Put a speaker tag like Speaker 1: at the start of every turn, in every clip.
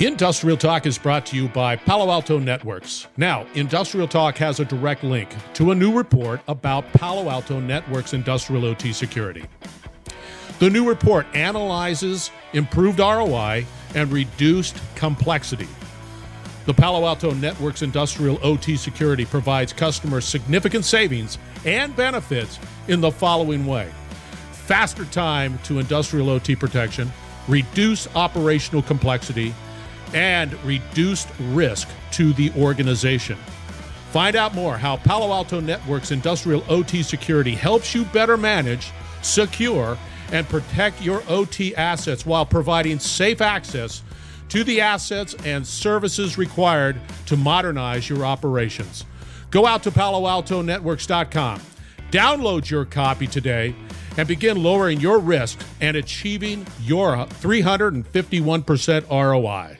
Speaker 1: Industrial Talk is brought to you by Palo Alto Networks. Now, Industrial Talk has a direct link to a new report about Palo Alto Networks industrial OT security. The new report analyzes improved ROI and reduced complexity. The Palo Alto Networks industrial OT security provides customers significant savings and benefits in the following way faster time to industrial OT protection, reduce operational complexity, and reduced risk to the organization. Find out more how Palo Alto Networks industrial OT security helps you better manage, secure, and protect your OT assets while providing safe access to the assets and services required to modernize your operations. Go out to paloaltonetworks.com, download your copy today, and begin lowering your risk and achieving your 351% ROI.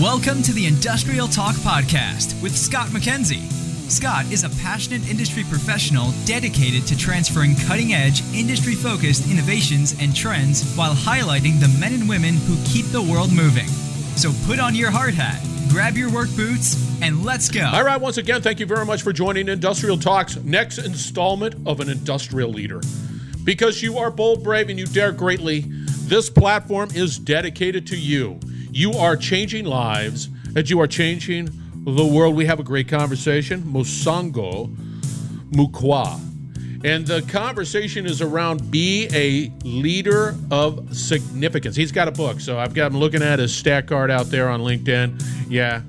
Speaker 2: Welcome to the Industrial Talk Podcast with Scott MacKenzie. Scott is a passionate industry professional dedicated to transferring cutting edge, industry focused innovations and trends while highlighting the men and women who keep the world moving. So put on your hard hat, grab your work boots, and let's go.
Speaker 1: All right, once again, thank you very much for joining Industrial Talks next installment of an industrial leader. Because you are bold, brave, and you dare greatly, this platform is dedicated to you. You are changing lives and you are changing the world. We have a great conversation. Mosongo Moukwa. And the conversation is around be a leader of significance. He's got a book, so I've got him looking at his stat card out there on LinkedIn. Yeah.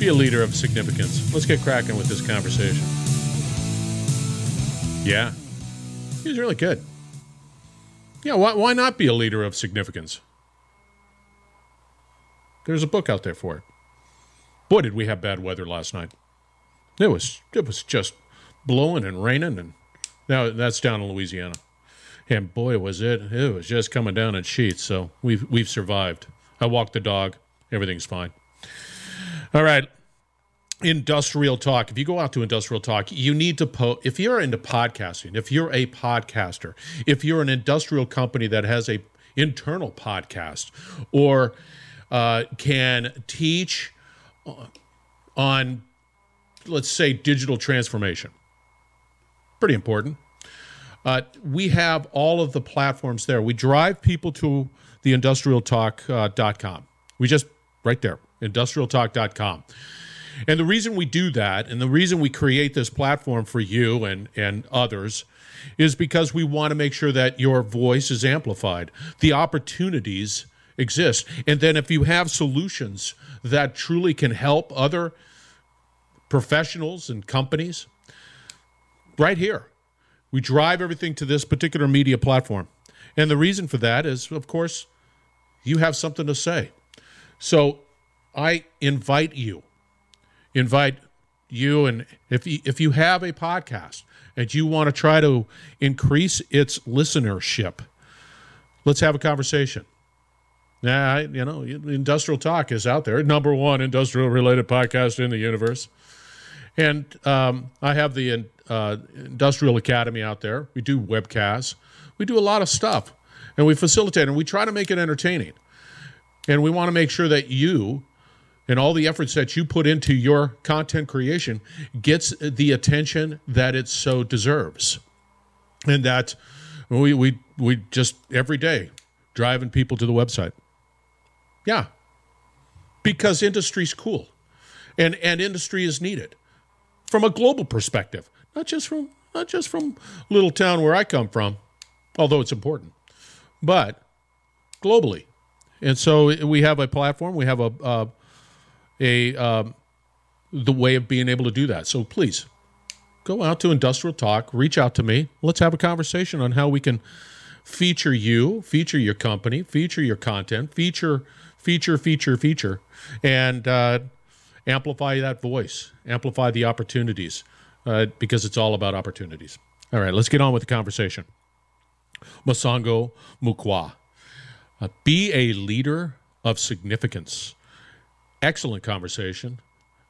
Speaker 1: Be a leader of significance. Let's get cracking with this conversation. Yeah. He's really good. Yeah, why, why not be a leader of significance? There's a book out there for it. Boy, did we have bad weather last night. It was it was just blowing and raining, and now that's down in Louisiana. And boy, was it! It was just coming down in sheets. So we've we've survived. I walked the dog. Everything's fine. All right. Industrial talk. If you go out to industrial talk, you need to po if you're into podcasting, if you're a podcaster, if you're an industrial company that has a internal podcast or uh, can teach on, let's say, digital transformation. Pretty important. Uh, we have all of the platforms there. We drive people to the industrialtalk.com. Uh, we just, right there, industrialtalk.com. And the reason we do that, and the reason we create this platform for you and, and others, is because we want to make sure that your voice is amplified. The opportunities exist. And then if you have solutions that truly can help other professionals and companies, right here, we drive everything to this particular media platform. And the reason for that is, of course, you have something to say. So I invite you, invite you, and if you, if you have a podcast and you want to try to increase its listenership, let's have a conversation. Yeah, I, you know, Industrial Talk is out there, number one industrial related podcast in the universe. And um, I have the uh, Industrial Academy out there. We do webcasts, we do a lot of stuff, and we facilitate and we try to make it entertaining. And we want to make sure that you and all the efforts that you put into your content creation gets the attention that it so deserves. And that we, we, we just every day driving people to the website. Yeah. Because industry's cool. And and industry is needed from a global perspective, not just from not just from little town where I come from, although it's important, but globally. And so we have a platform, we have a uh, a um, the way of being able to do that. So please go out to Industrial Talk, reach out to me. Let's have a conversation on how we can feature you, feature your company, feature your content, feature feature, feature, feature, and uh, amplify that voice, amplify the opportunities, uh, because it's all about opportunities. All right, let's get on with the conversation. Mosongo Moukwa, uh, be a leader of significance. Excellent conversation.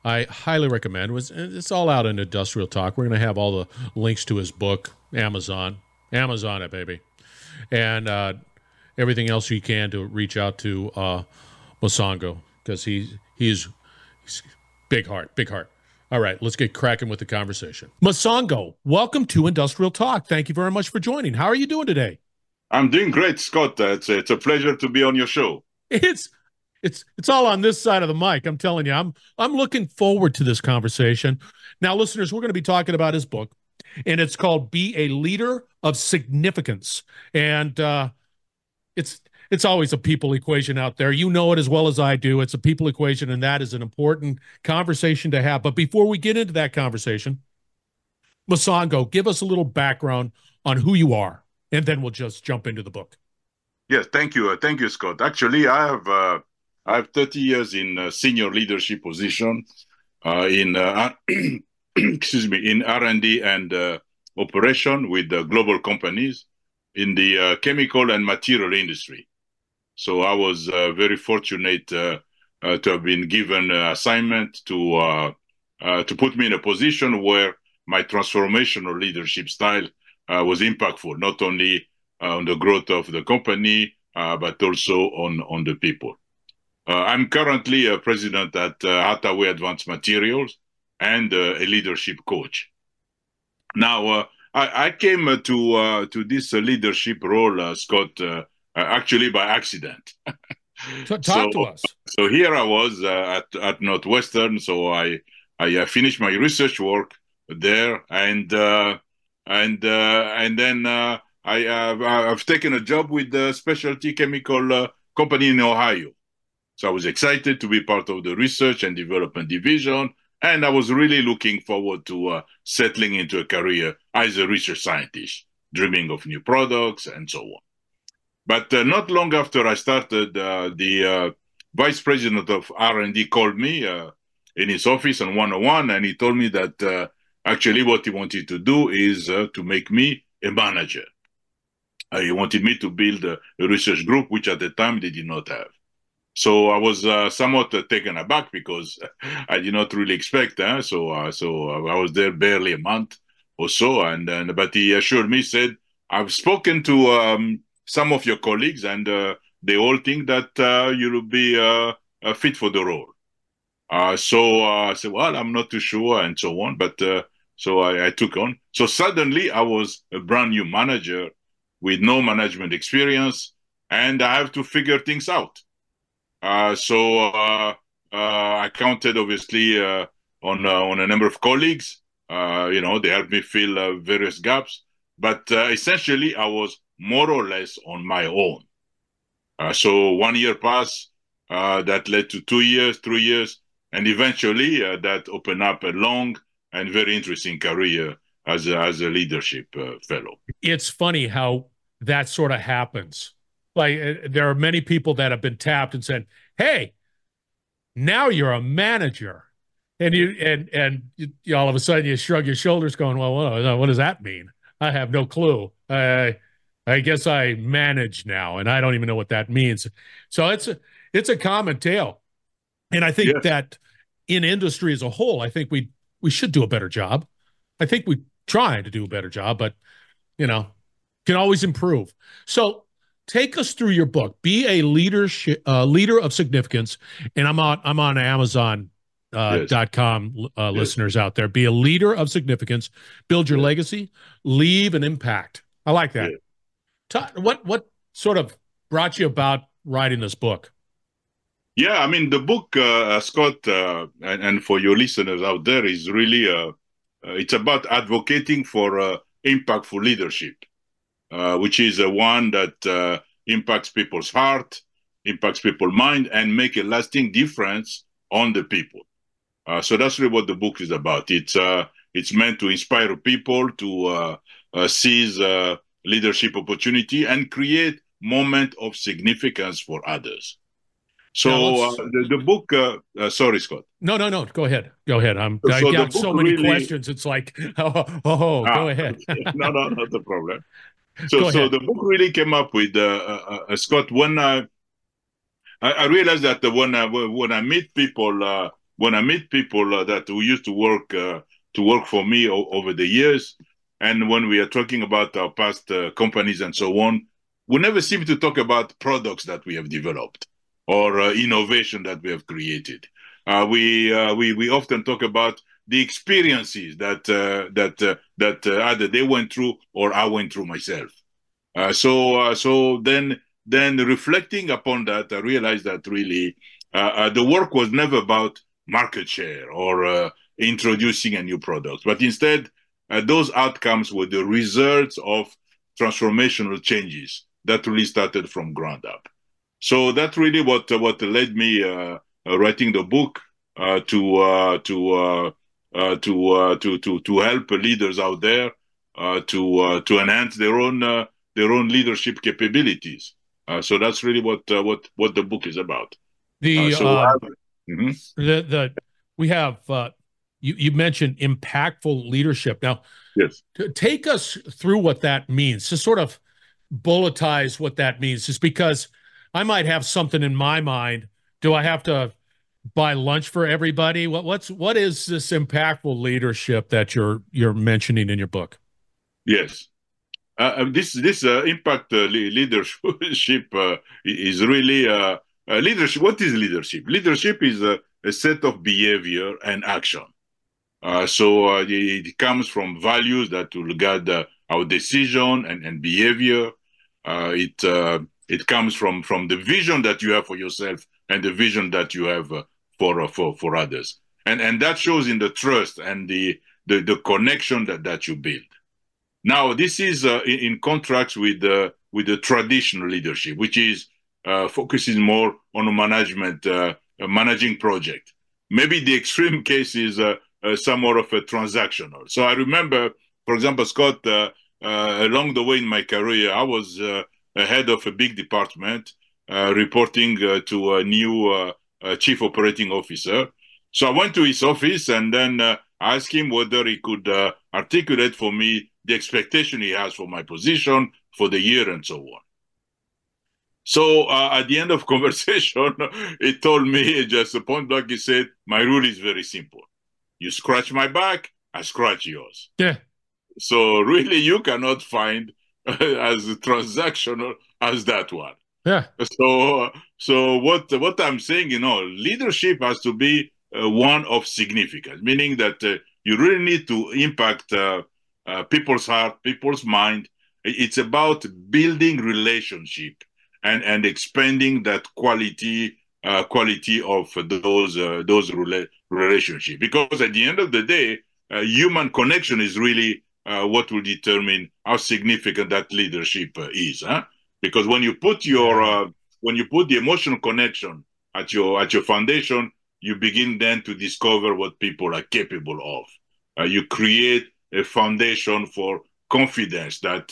Speaker 1: I highly recommend. It's all out in Industrial Talk. We're going to have all the links to his book, Amazon. Amazon it, baby. and uh, everything else you can to reach out to uh, Mosongo because he's he's big heart, big heart. All right, let's get cracking with the conversation. Mosongo, welcome to Industrial Talk. Thank you very much for joining. How are you doing today?
Speaker 3: I'm doing great, Scott. Uh, it's, it's a pleasure to be on your show.
Speaker 1: It's it's it's all on this side of the mic. I'm telling you, I'm I'm looking forward to this conversation. Now, listeners, we're going to be talking about his book, and it's called "Be a Leader of Significance," and uh, it's it's always a people equation out there. You know it as well as I do. It's a people equation, and that is an important conversation to have. But before we get into that conversation, Mosongo, give us a little background on who you are, and then we'll just jump into the book.
Speaker 3: Yes, thank you, uh, thank you, Scott. Actually, I have uh, I have 30 years in uh, senior leadership position uh, in uh, excuse me in R and D and uh, operation with global companies in the uh, chemical and material industry. So I was uh, very fortunate uh, uh, to have been given an assignment to uh, uh, to put me in a position where my transformational leadership style was impactful, not only on the growth of the company, but also on on the people. I'm currently a president at Hathaway Advanced Materials and a leadership coach. Now, I, I, came to to this leadership role, Scott, uh, actually by accident.
Speaker 1: Talk so, to us.
Speaker 3: So here I was uh, at at Northwestern. So I I uh, finished my research work there, and uh, and uh, and then uh, I have I've taken a job with the specialty chemical company in Ohio. So I was excited to be part of the research and development division, and I was really looking forward to settling into a career as a research scientist, dreaming of new products and so on. But uh, not long after I started, uh, the uh, vice president of R&D called me uh, in his office on 101, and he told me that uh, actually what he wanted to do is uh, to make me a manager. he wanted me to build a, a, research group, which at the time they did not have. So I was somewhat taken aback because I did not really expect. Huh? So, so I was there barely a month or so, and, and but he assured me, said, "I've spoken to." Um, some of your colleagues, and uh, they all think that uh, you'll be uh, fit for the role. so I said, well, I'm not too sure, and so on. But so I, I took on. So suddenly I was a brand new manager with no management experience, and I have to figure things out. Uh, so uh, uh, I counted obviously on on a number of colleagues. you know, they helped me fill various gaps, but essentially I was more or less on my own. Uh, so one year passed, uh, that led to two years, three years, and eventually uh, that opened up a long and very interesting career as a, as a leadership uh, fellow.
Speaker 1: It's funny how that sort of happens. Like uh, there are many people that have been tapped and said, "Hey, now you're a manager," and you and and you, all of a sudden you shrug your shoulders, going, "Well, what, what does that mean? I have no clue." Uh, I guess I manage now, and I don't even know what that means. So it's a it's a common tale, and I think yes. that in industry as a whole, I think we we should do a better job. I think we try to do a better job, but you know, can always improve. So take us through your book. Be a leadership uh, leader of significance, and I'm on I'm on Amazon. Uh, yes. dot com uh, yes. listeners out there be a leader of significance build your yes. legacy leave an impact i like that what what sort of brought you about writing this book?
Speaker 3: Yeah, I mean the book, uh, Scott, uh, and, and, for your listeners out there, is really uh, uh it's about advocating for uh, impactful leadership, uh, which is a one that impacts people's heart, impacts people's mind, and make a lasting difference on the people. so that's really what the book is about. It's it's meant to inspire people to seize leadership opportunity and create moment of significance for others. So uh, the, the, book, uh, uh, sorry, Scott.
Speaker 1: No, no, no. Go ahead. Go ahead. I'm. So I got so many really, questions. It's like, oh, oh, oh ah, go ahead.
Speaker 3: no, no, not the problem. So, so the book really came up with uh, uh, uh, Scott when I, I realized that when I when I meet people when I meet people that who used to work to work for me over the years, and when we are talking about our past uh, companies and so on, we never seem to talk about products that we have developed or uh, innovation that we have created. Uh, we, uh, we we often talk about the experiences that uh, that uh, that uh, either they went through or I went through myself. so so then then reflecting upon that, I realized that really the work was never about market share or introducing a new product, but instead those outcomes were the results of transformational changes that really started from ground up. So that's really what what led me uh, uh, writing the book uh, to uh, to uh, uh, Uh, to uh, to to to help leaders out there uh, to to enhance their own their own leadership capabilities. so that's really what what what the book is about.
Speaker 1: The so mm-hmm. the the we have you you mentioned impactful leadership. Now,
Speaker 3: yes,
Speaker 1: take us through what that means. To sort of bulletize what that means, just because I might have something in my mind. Do I have to buy lunch for everybody? What what's what is this impactful leadership that you're you're mentioning in your book?
Speaker 3: Yes. Uh, um, this this uh, impact uh, leadership uh, is really uh, uh, leadership. What is leadership? Leadership is a, a set of behavior and action. So it comes from values that will guide our decision and, and behavior. It it comes from from the vision that you have for yourself and the vision that you have for for for others, and and that shows in the trust and the the, the connection that that you build. Now, this is in, in contrast with the with the traditional leadership, which is focuses more on a management managing project. Maybe the extreme case is uh, somewhat of a transactional. So I remember, for example, Scott, uh, uh, along the way in my career, I was uh, head of a big department uh, reporting uh, to a new Uh, chief operating officer. So I went to his office and then uh, asked him whether he could uh, articulate for me the expectation he has for my position for the year and so on. So uh, at the end of conversation, he told me just a point blank. He said, "My rule is very simple. You scratch my back, I scratch yours.
Speaker 1: Yeah.
Speaker 3: So really, you cannot find as transactional as that one.
Speaker 1: Yeah.
Speaker 3: So so what what I'm saying, you know, leadership has to be uh, one of significance, meaning that uh, you really need to impact uh, uh people's heart, people's mind. It's about building relationship and and expanding that quality uh, quality of those uh, those rela- relationship. Because at the end of the day, human connection is really what will determine how significant that leadership is. Huh? Because when you put your uh, when you put the emotional connection at your at your foundation, you begin then to discover what people are capable of. you create a foundation for confidence that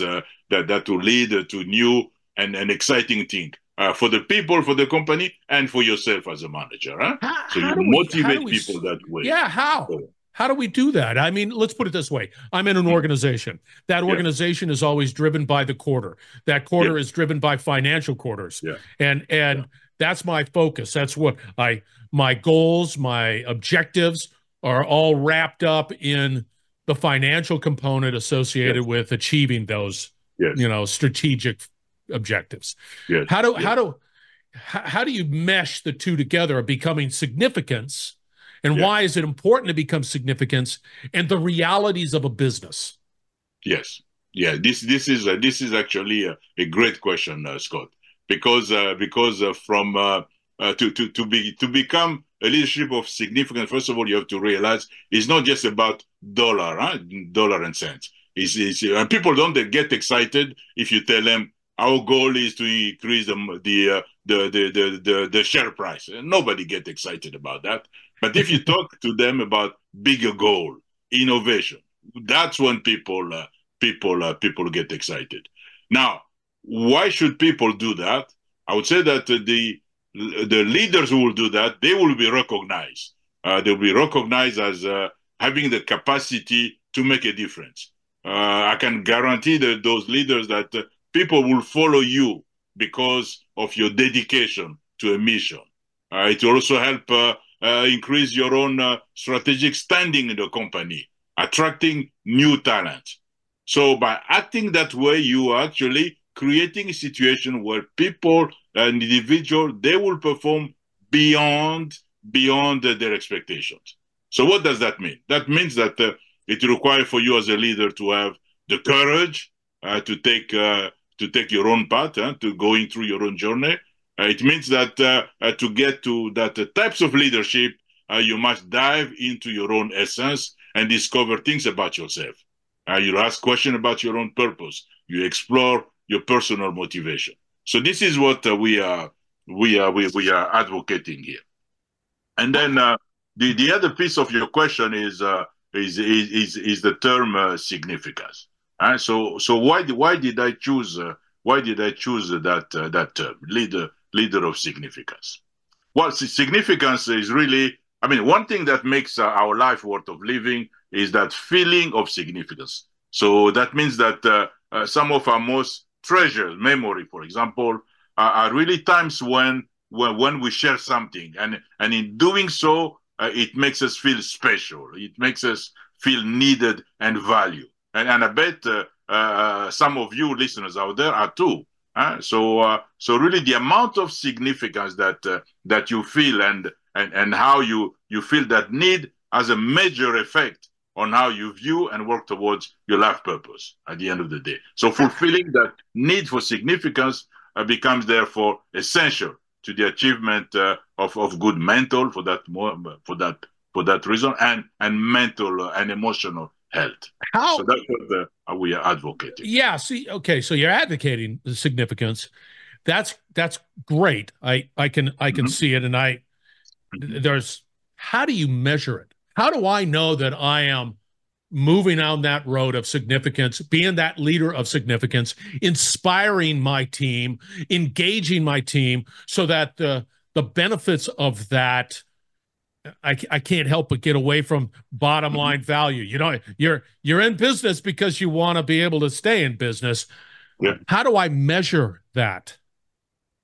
Speaker 3: that that will lead to new and, and exciting things uh, for the people, for the company, and for yourself as a manager. Huh? How, so you motivate we, people that way.
Speaker 1: Yeah, how? So, how do we do that? I mean, let's put it this way. I'm in an hmm. organization. That organization yeah. is always driven by the quarter. That quarter yeah. is driven by financial quarters.
Speaker 3: Yeah.
Speaker 1: And and that's my focus. That's what I my goals, my objectives are all wrapped up in the financial component associated with achieving those you know strategic objectives. How do how do how do you mesh the two together of becoming significance and yes. why is it important to become significance and the realities of a business
Speaker 3: yes yeah this this is uh, this is actually a, a great question uh, scott because uh, because uh, from uh, uh, to to to be to become a leadership of significance first of all you have to realize it's not just about dollar huh? dollar and cents it's, it's, and people don't get excited if you tell them our goal is to increase the the, uh, the, the, the, the the share price. Nobody get excited about that. But if you talk to them about bigger goal, innovation, that's when people uh, people uh, people get excited. Now, why should people do that? I would say that the the leaders who will do that, they will be recognized. Uh, they will be recognized as uh, having the capacity to make a difference. Uh, I can guarantee that those leaders that people will follow you because of your dedication to a mission. Uh, it will also help uh, uh, increase your own uh, strategic standing in the company, attracting new talent. So by acting that way, you are actually creating a situation where people, an individual, they will perform beyond beyond their expectations. So what does that mean? That means that uh, it requires for you as a leader to have the courage uh, to take to take your own path, uh, to going through your own journey. Uh, it means that uh, to get to that types of leadership, you must dive into your own essence and discover things about yourself. you ask questions about your own purpose. You explore your personal motivation. So this is what we are we are we, we are advocating here. And then uh, the the other piece of your question is uh, is, is is the term uh, significance. Uh, so so why why did I choose uh, why did I choose that uh, that term leader leader of significance? Well, significance is really I mean one thing that makes uh, our life worth of living is that feeling of significance. So that means that uh, uh, some of our most treasured memory, for example, are really times when when, when we share something, and and in doing so, it makes us feel special. It makes us feel needed and valued. And, and I bet uh, uh, some of you listeners out there are too. so uh, so really, the amount of significance that uh, that you feel and and and how you you feel that need has a major effect on how you view and work towards your life purpose at the end of the day. So fulfilling that need for significance uh, becomes therefore essential to the achievement uh, of, of good mental for that more, for that for that reason and and mental and emotional health. How? So that's what the, uh, we are advocating.
Speaker 1: Yeah. See. Okay. So you're advocating the significance. That's that's great. I I can I can mm-hmm. see it, and I mm-hmm. there's how do you measure it? How do I know that I am moving on that road of significance, being that leader of significance, inspiring my team, engaging my team so that the the benefits of that I, I can't help but get away from bottom line value. You know, you're you're in business because you want to be able to stay in business. Yeah. How do I measure that?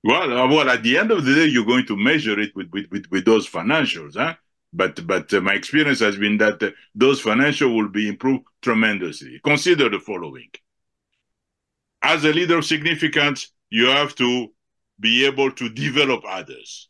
Speaker 3: Well, uh, well, at the end of the day, you're going to measure it with with, with, with those financials, huh? But but uh, my experience has been that uh, those financial will be improved tremendously. Consider the following: as a leader of significance, you have to be able to develop others.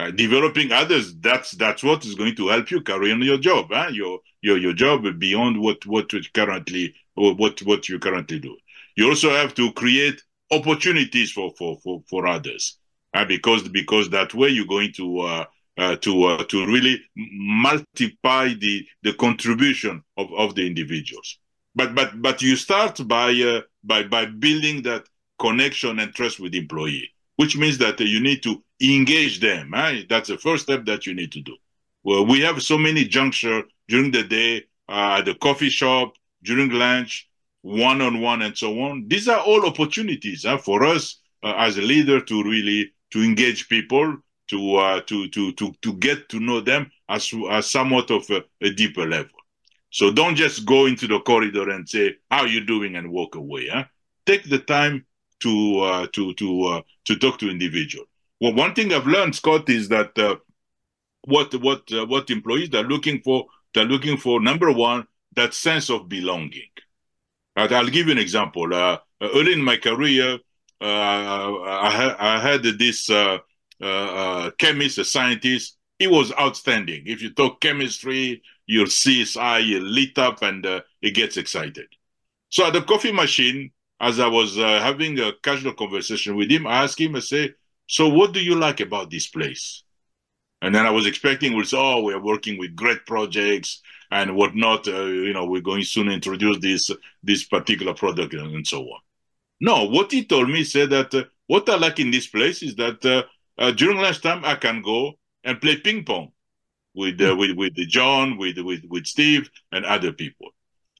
Speaker 3: Uh, developing others that's that's what is going to help you carry on your job huh? your your your job beyond what what you currently or what what you currently do you also have to create opportunities for for for, for others uh, because because that way you're going to uh, uh, to uh, to really multiply the the contribution of, of the individuals. But but but you start by uh, by by building that connection and trust with employee, which means that you need to engage them. Right? That's the first step that you need to do. Well, we have so many juncture during the day, uh, at the coffee shop, during lunch, one on one, and so on. These are all opportunities for us uh, as a leader to really to engage people to uh, to to to to get to know them as, as somewhat of a, a, deeper level. So don't just go into the corridor and say how you doing and walk away. Huh? Take the time to uh, to to uh, to talk to individual. Well, one thing I've learned, Scott, is that uh, what what uh, what employees are looking for, they're looking for number one that sense of belonging. I'll give you an example. Uh, early in my career, I, ha- I, had this uh, uh, chemist, a scientist. He was outstanding. If you talk chemistry, your CSI eye lit up and uh, he gets excited. So at the coffee machine, as I was uh, having a casual conversation with him, I asked him, I say, so what do you like about this place? And then I was expecting, we'll oh, we're working with great projects and whatnot. Uh, you know, we're going soon to introduce this this particular product and so on. No, what he told me said that uh, what I like in this place is that uh, uh, during lunchtime, I can go and play ping pong with uh, with with John, with with with Steve, and other people.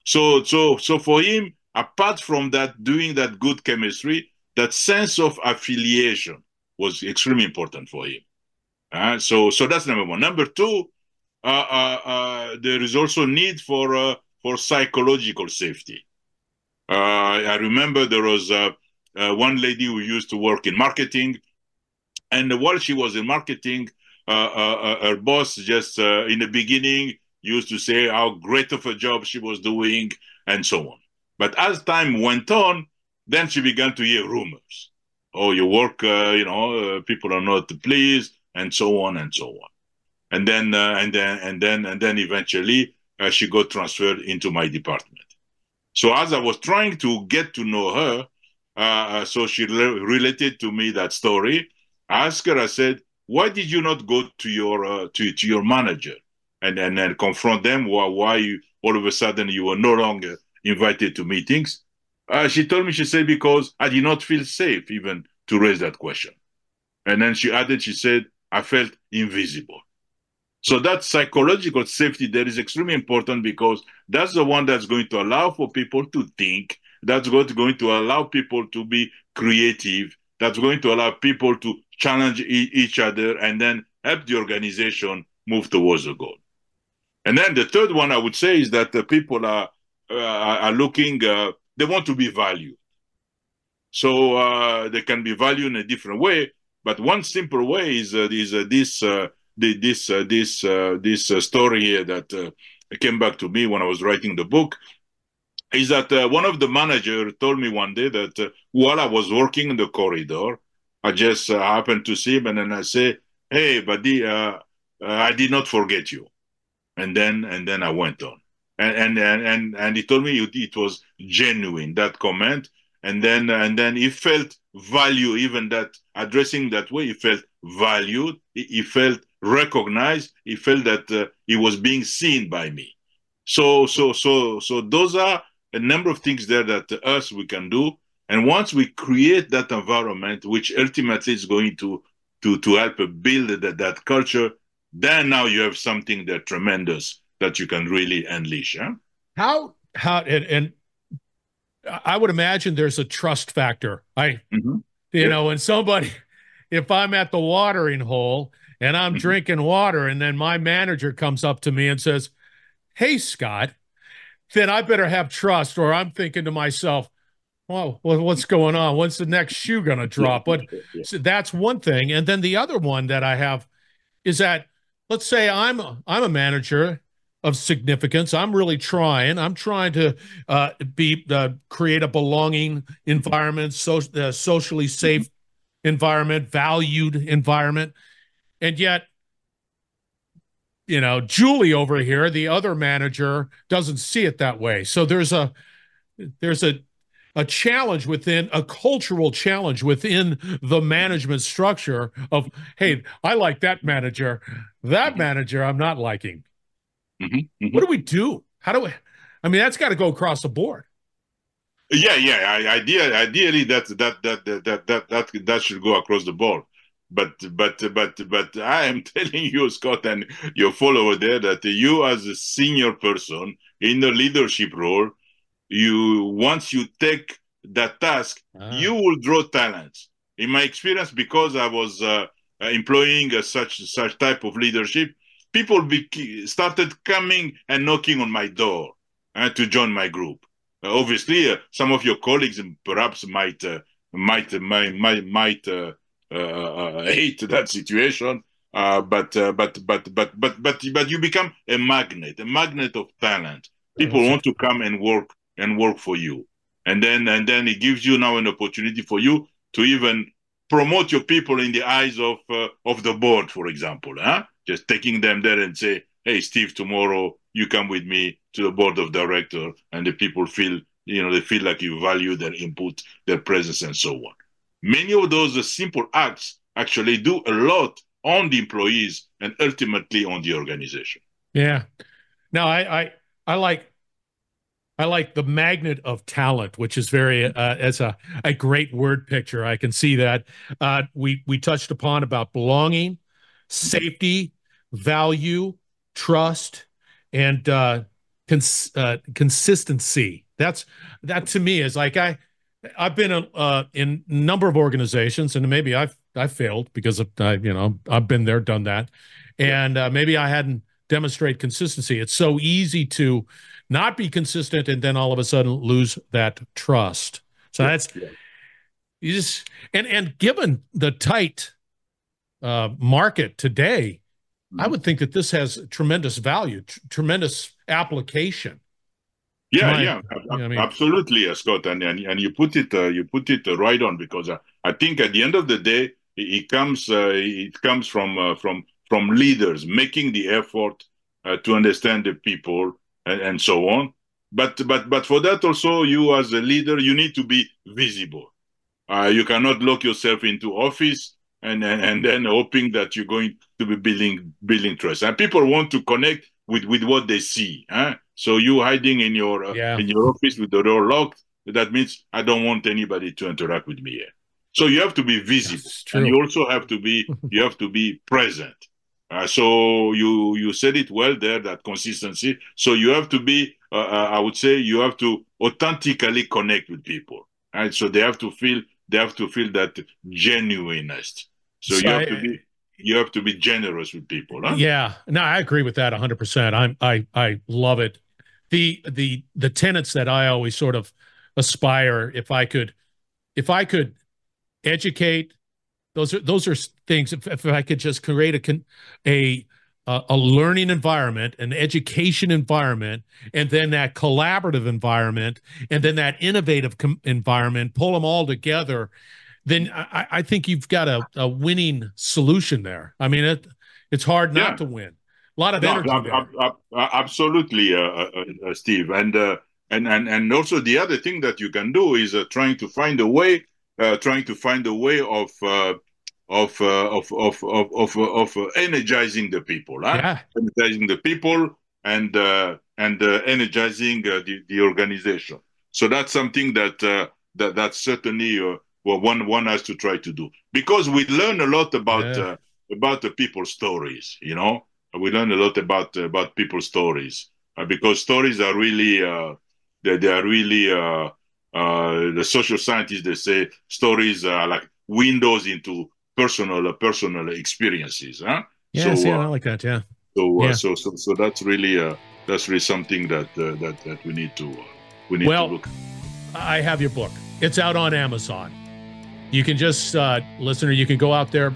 Speaker 3: So so so for him, apart from that, doing that good chemistry, that sense of affiliation was extremely important for him. Uh, so so that's number one. Number two, uh, uh, uh there is also need for uh, for psychological safety. I remember there was one lady who used to work in marketing and while she was in marketing, uh, uh, uh her boss just uh, in the beginning used to say how great of a job she was doing and so on. But as time went on, then she began to hear rumors. Oh, your work, uh, you know, uh, people are not pleased, and so on and so on. And then, uh, and then, and then, and then, eventually, uh, she got transferred into my department. So as I was trying to get to know her, uh, so she re- related to me that story. I asked her. I said, "Why did you not go to your to, to your manager and and, and confront them? Why why you, all of a sudden you were no longer invited to meetings?" Uh, she told me, she said, because I did not feel safe even to raise that question. And then she added, she said, I felt invisible. So that psychological safety there is extremely important because that's the one that's going to allow for people to think, that's what's going to allow people to be creative, that's going to allow people to challenge e- each other and then help the organization move towards the goal. And then the third one I would say is that the people are uh, are looking uh, they want to be valued. So uh, they can be valued in a different way. But one simple way is, uh, is uh, this uh, this uh, this uh, this story here that came back to me when I was writing the book. Is that one of the manager told me one day that while I was working in the corridor, I just happened to see him and then I say, "Hey, buddy, I did not forget you," and then and then I went on and and and and he told me it, was genuine that comment. And then and then he felt value even that addressing that way he felt valued he, he felt recognized he felt that uh, he was being seen by me. So so so so those are a number of things there that us we can do. And once we create that environment which ultimately is going to to to help build that, that culture then now you have something that tremendous that you can really unleash. Huh?
Speaker 1: How how and, and I would imagine there's a trust factor. I mm-hmm. you yeah. know when somebody if I'm at the watering hole and I'm mm-hmm. drinking water and then my manager comes up to me and says, "Hey Scott," then I better have trust or I'm thinking to myself, well, what's going on? When's the next shoe going to drop? But so that's one thing. And then the other one that I have is that let's say I'm I'm a manager of significance. I'm really trying. I'm trying to uh, be uh, create a belonging environment, so, uh, socially safe environment, valued environment, and yet, you know, Julie over here, the other manager, doesn't see it that way. So there's a there's a a challenge within a cultural challenge within the management structure of hey i like that manager that manager i'm not liking Mm-hmm, mm-hmm. What do we do? How do we? I mean, that's got to go across the board.
Speaker 3: Yeah, yeah. Ideally, ideally, that that that that that that that, should go across the board. But but but but I am telling you, Scott, and your follower there, that you as a senior person in a leadership role, you once you take that task, ah. you will draw talents. In my experience, because I was uh, employing such such type of leadership, people be- started coming and knocking on my door uh, to join my group. Uh, obviously, uh, some of your colleagues perhaps might uh, might might might, might uh, uh, hate that situation, but but but but but but but you become a magnet, a magnet of talent. People want to come and work and work for you, and then and then it gives you now an opportunity for you to even promote your people in the eyes of uh, of the board, for example. Huh? just taking them there and say, hey, Steve, tomorrow you come with me to the board of director, and the people feel, you know, they feel like you value their input, their presence, and so on. Many of those simple acts actually do a lot on the employees and ultimately on the organization.
Speaker 1: Yeah. Now I I, I like I like the magnet of talent, which is very uh, as a a great word picture. I can see that. Uh, we we touched upon about belonging, safety, value, trust, and uh, cons- uh, consistency. That's that to me is like I I've been uh, in a number of organizations, and maybe I've I failed because of I you know I've been there, done that, and uh, maybe I hadn't demonstrate consistency. It's so easy to not be consistent and then all of a sudden lose that trust. So that's you just and and given the tight uh, market today, I would think that this has tremendous value, t- tremendous application.
Speaker 3: Yeah,
Speaker 1: My-
Speaker 3: yeah,
Speaker 1: I mean-
Speaker 3: absolutely, uh, Scott, and, and and you put it uh, you put it uh, right on because uh, I think at the end of the day, it, it comes uh, it comes from uh, from from leaders making the effort uh, to understand the people and, and so on. But but but for that also, you as a leader, you need to be visible. Uh, you cannot lock yourself into office and, and and then hoping that you're going to be building building trust. And people want to connect with with what they see. Huh? So you hiding in your uh,
Speaker 1: Yeah.
Speaker 3: in your office with the door locked. That means I don't want anybody to interact with me here. So you have to be visible, and you also have to be you have to be present. Uh, so you you said it well there that consistency. So you have to be uh, uh, I would say you have to authentically connect with people, right? So they have to feel they have to feel that genuineness. So,
Speaker 1: So
Speaker 3: you have
Speaker 1: I-
Speaker 3: to be you have to be generous with people. Huh?
Speaker 1: Yeah, no, I agree with that 100%. I'm I I love it. The the the tenets that I always sort of aspire if I could if I could educate those are those are things if, if I could just create a a a learning environment, an education environment, and then that collaborative environment, and then that innovative com- environment, pull them all together, then I, I- I think you've got a, a winning solution there. I mean, it it's hard not
Speaker 3: Yeah.
Speaker 1: to win. A lot of
Speaker 3: No,
Speaker 1: energy
Speaker 3: ab-
Speaker 1: there.
Speaker 3: ab- ab- ab- absolutely, uh, uh, uh, Steve, and uh, and and and also the other thing that you can do is uh, trying to find a way, uh, trying to find a way of uh, of, uh, of of of of of uh, energizing the people, huh?
Speaker 1: yeah,
Speaker 3: energizing the people and uh, and uh, energizing uh, the the organization. So that's something that uh, that that's certainly uh, what one one has to try to do because we learn a lot about
Speaker 1: Yeah.
Speaker 3: uh, about the people's stories. You know, we learn a lot about about people's stories uh, because stories are really uh, they they are really uh, uh, the social scientists they say stories are like windows into personal uh, personal experiences. Huh?
Speaker 1: yeah.
Speaker 3: So, uh,
Speaker 1: I like that. Yeah,
Speaker 3: so, uh,
Speaker 1: Yeah.
Speaker 3: so, so, so that's really, uh, that's really something that uh, that that we need to uh, we need
Speaker 1: Well,
Speaker 3: to look.
Speaker 1: I have your book. It's out on Amazon. You can just, uh, listener, you can go out there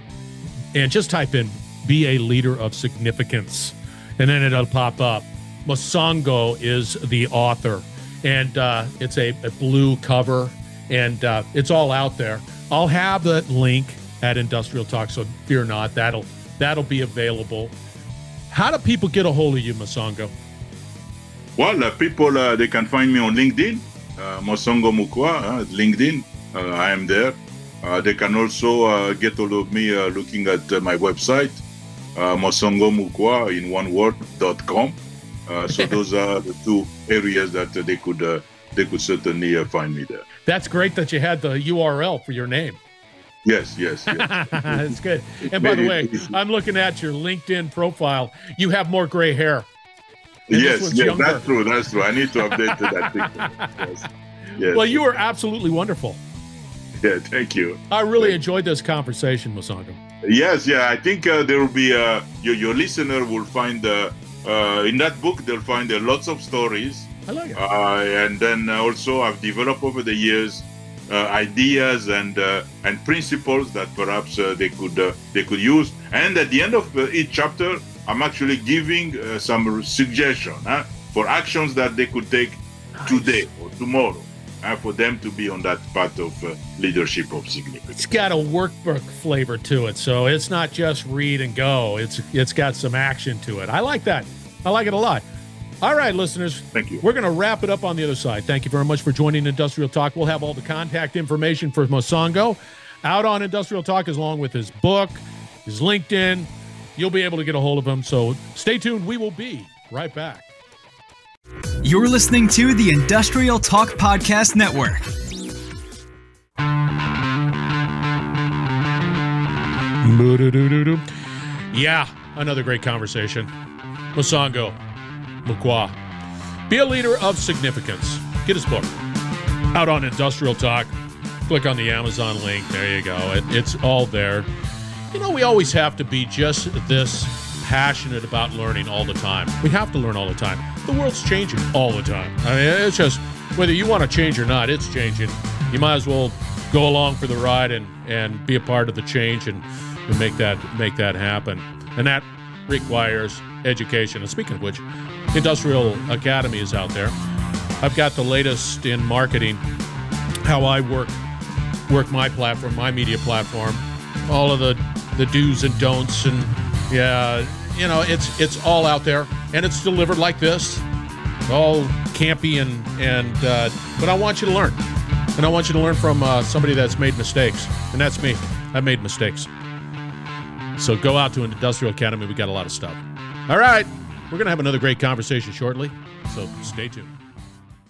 Speaker 1: and just type in "be a leader of significance," and then it'll pop up. Mosongo is the author, and uh, it's a, a blue cover, and uh, it's all out there. I'll have the link at Industrial Talk, so fear not. That'll that'll be available. How do people get a hold of you, Mosongo?
Speaker 3: Well, uh, people uh, they can find me on LinkedIn, uh, Mosongo Moukwa, uh, LinkedIn. Uh, I am there. Uh, they can also uh, get hold of me uh, looking at uh, my website, uh, Mosongo Moukwa in one word dot com. Uh, so those are the two areas that uh, they could uh, they could certainly uh, find me there.
Speaker 1: That's great that you had the URL for your name.
Speaker 3: Yes, yes, yes.
Speaker 1: That's good. And by the way, I'm looking at your LinkedIn profile. You have more gray hair. And
Speaker 3: yes, yes,
Speaker 1: younger.
Speaker 3: that's true. That's true. I need to update to that picture. Yes. yes.
Speaker 1: Well, you are absolutely wonderful.
Speaker 3: Yeah, thank you.
Speaker 1: I really
Speaker 3: Thank
Speaker 1: enjoyed this conversation, Mosongo.
Speaker 3: Yes, yeah. I think uh, there will be uh, your your listener will find uh, uh, in that book they'll find uh, lots of stories,
Speaker 1: I like it.
Speaker 3: uh, and then also I've developed over the years ideas and uh, and principles that perhaps uh, they could uh, they could use. And at the end of uh, each chapter, I'm actually giving uh, some suggestion huh, for actions that they could take today or tomorrow. Uh, for them to be on that path of uh, leadership of significance.
Speaker 1: It's got a workbook flavor to it, so it's not just read and go. It's it's got some action to it. I like that. I like it a lot. All right, listeners.
Speaker 3: Thank you.
Speaker 1: We're going to wrap it up on the other side. Thank you very much for joining Industrial Talk. We'll have all the contact information for Mosongo out on Industrial Talk, as along with his book, his LinkedIn. You'll be able to get a hold of him. So stay tuned. We will be right back.
Speaker 2: You're listening to the Industrial Talk Podcast Network.
Speaker 1: Yeah, another great conversation. Mosongo, Moukwa. Be a leader of significance. Get his book out on Industrial Talk. Click on the Amazon link. There you go. It, it's all there. You know, we always have to be just this passionate about learning all the time. We have to learn all the time. The world's changing all the time. I mean, it's just whether you want to change or not, it's changing. You might as well go along for the ride and, and be a part of the change and, and make that make that happen. And that requires education. And speaking of which, Industrial Academy is out there. I've got the latest in marketing, how I work work my platform, my media platform, all of the the do's and don'ts, and yeah, you know, it's it's all out there, and it's delivered like this, all campy and and. Uh, but I want you to learn, and I want you to learn from uh, somebody that's made mistakes, and that's me. I made mistakes. So go out to an industrial academy. We got a lot of stuff. All right, we're gonna have another great conversation shortly. So stay tuned.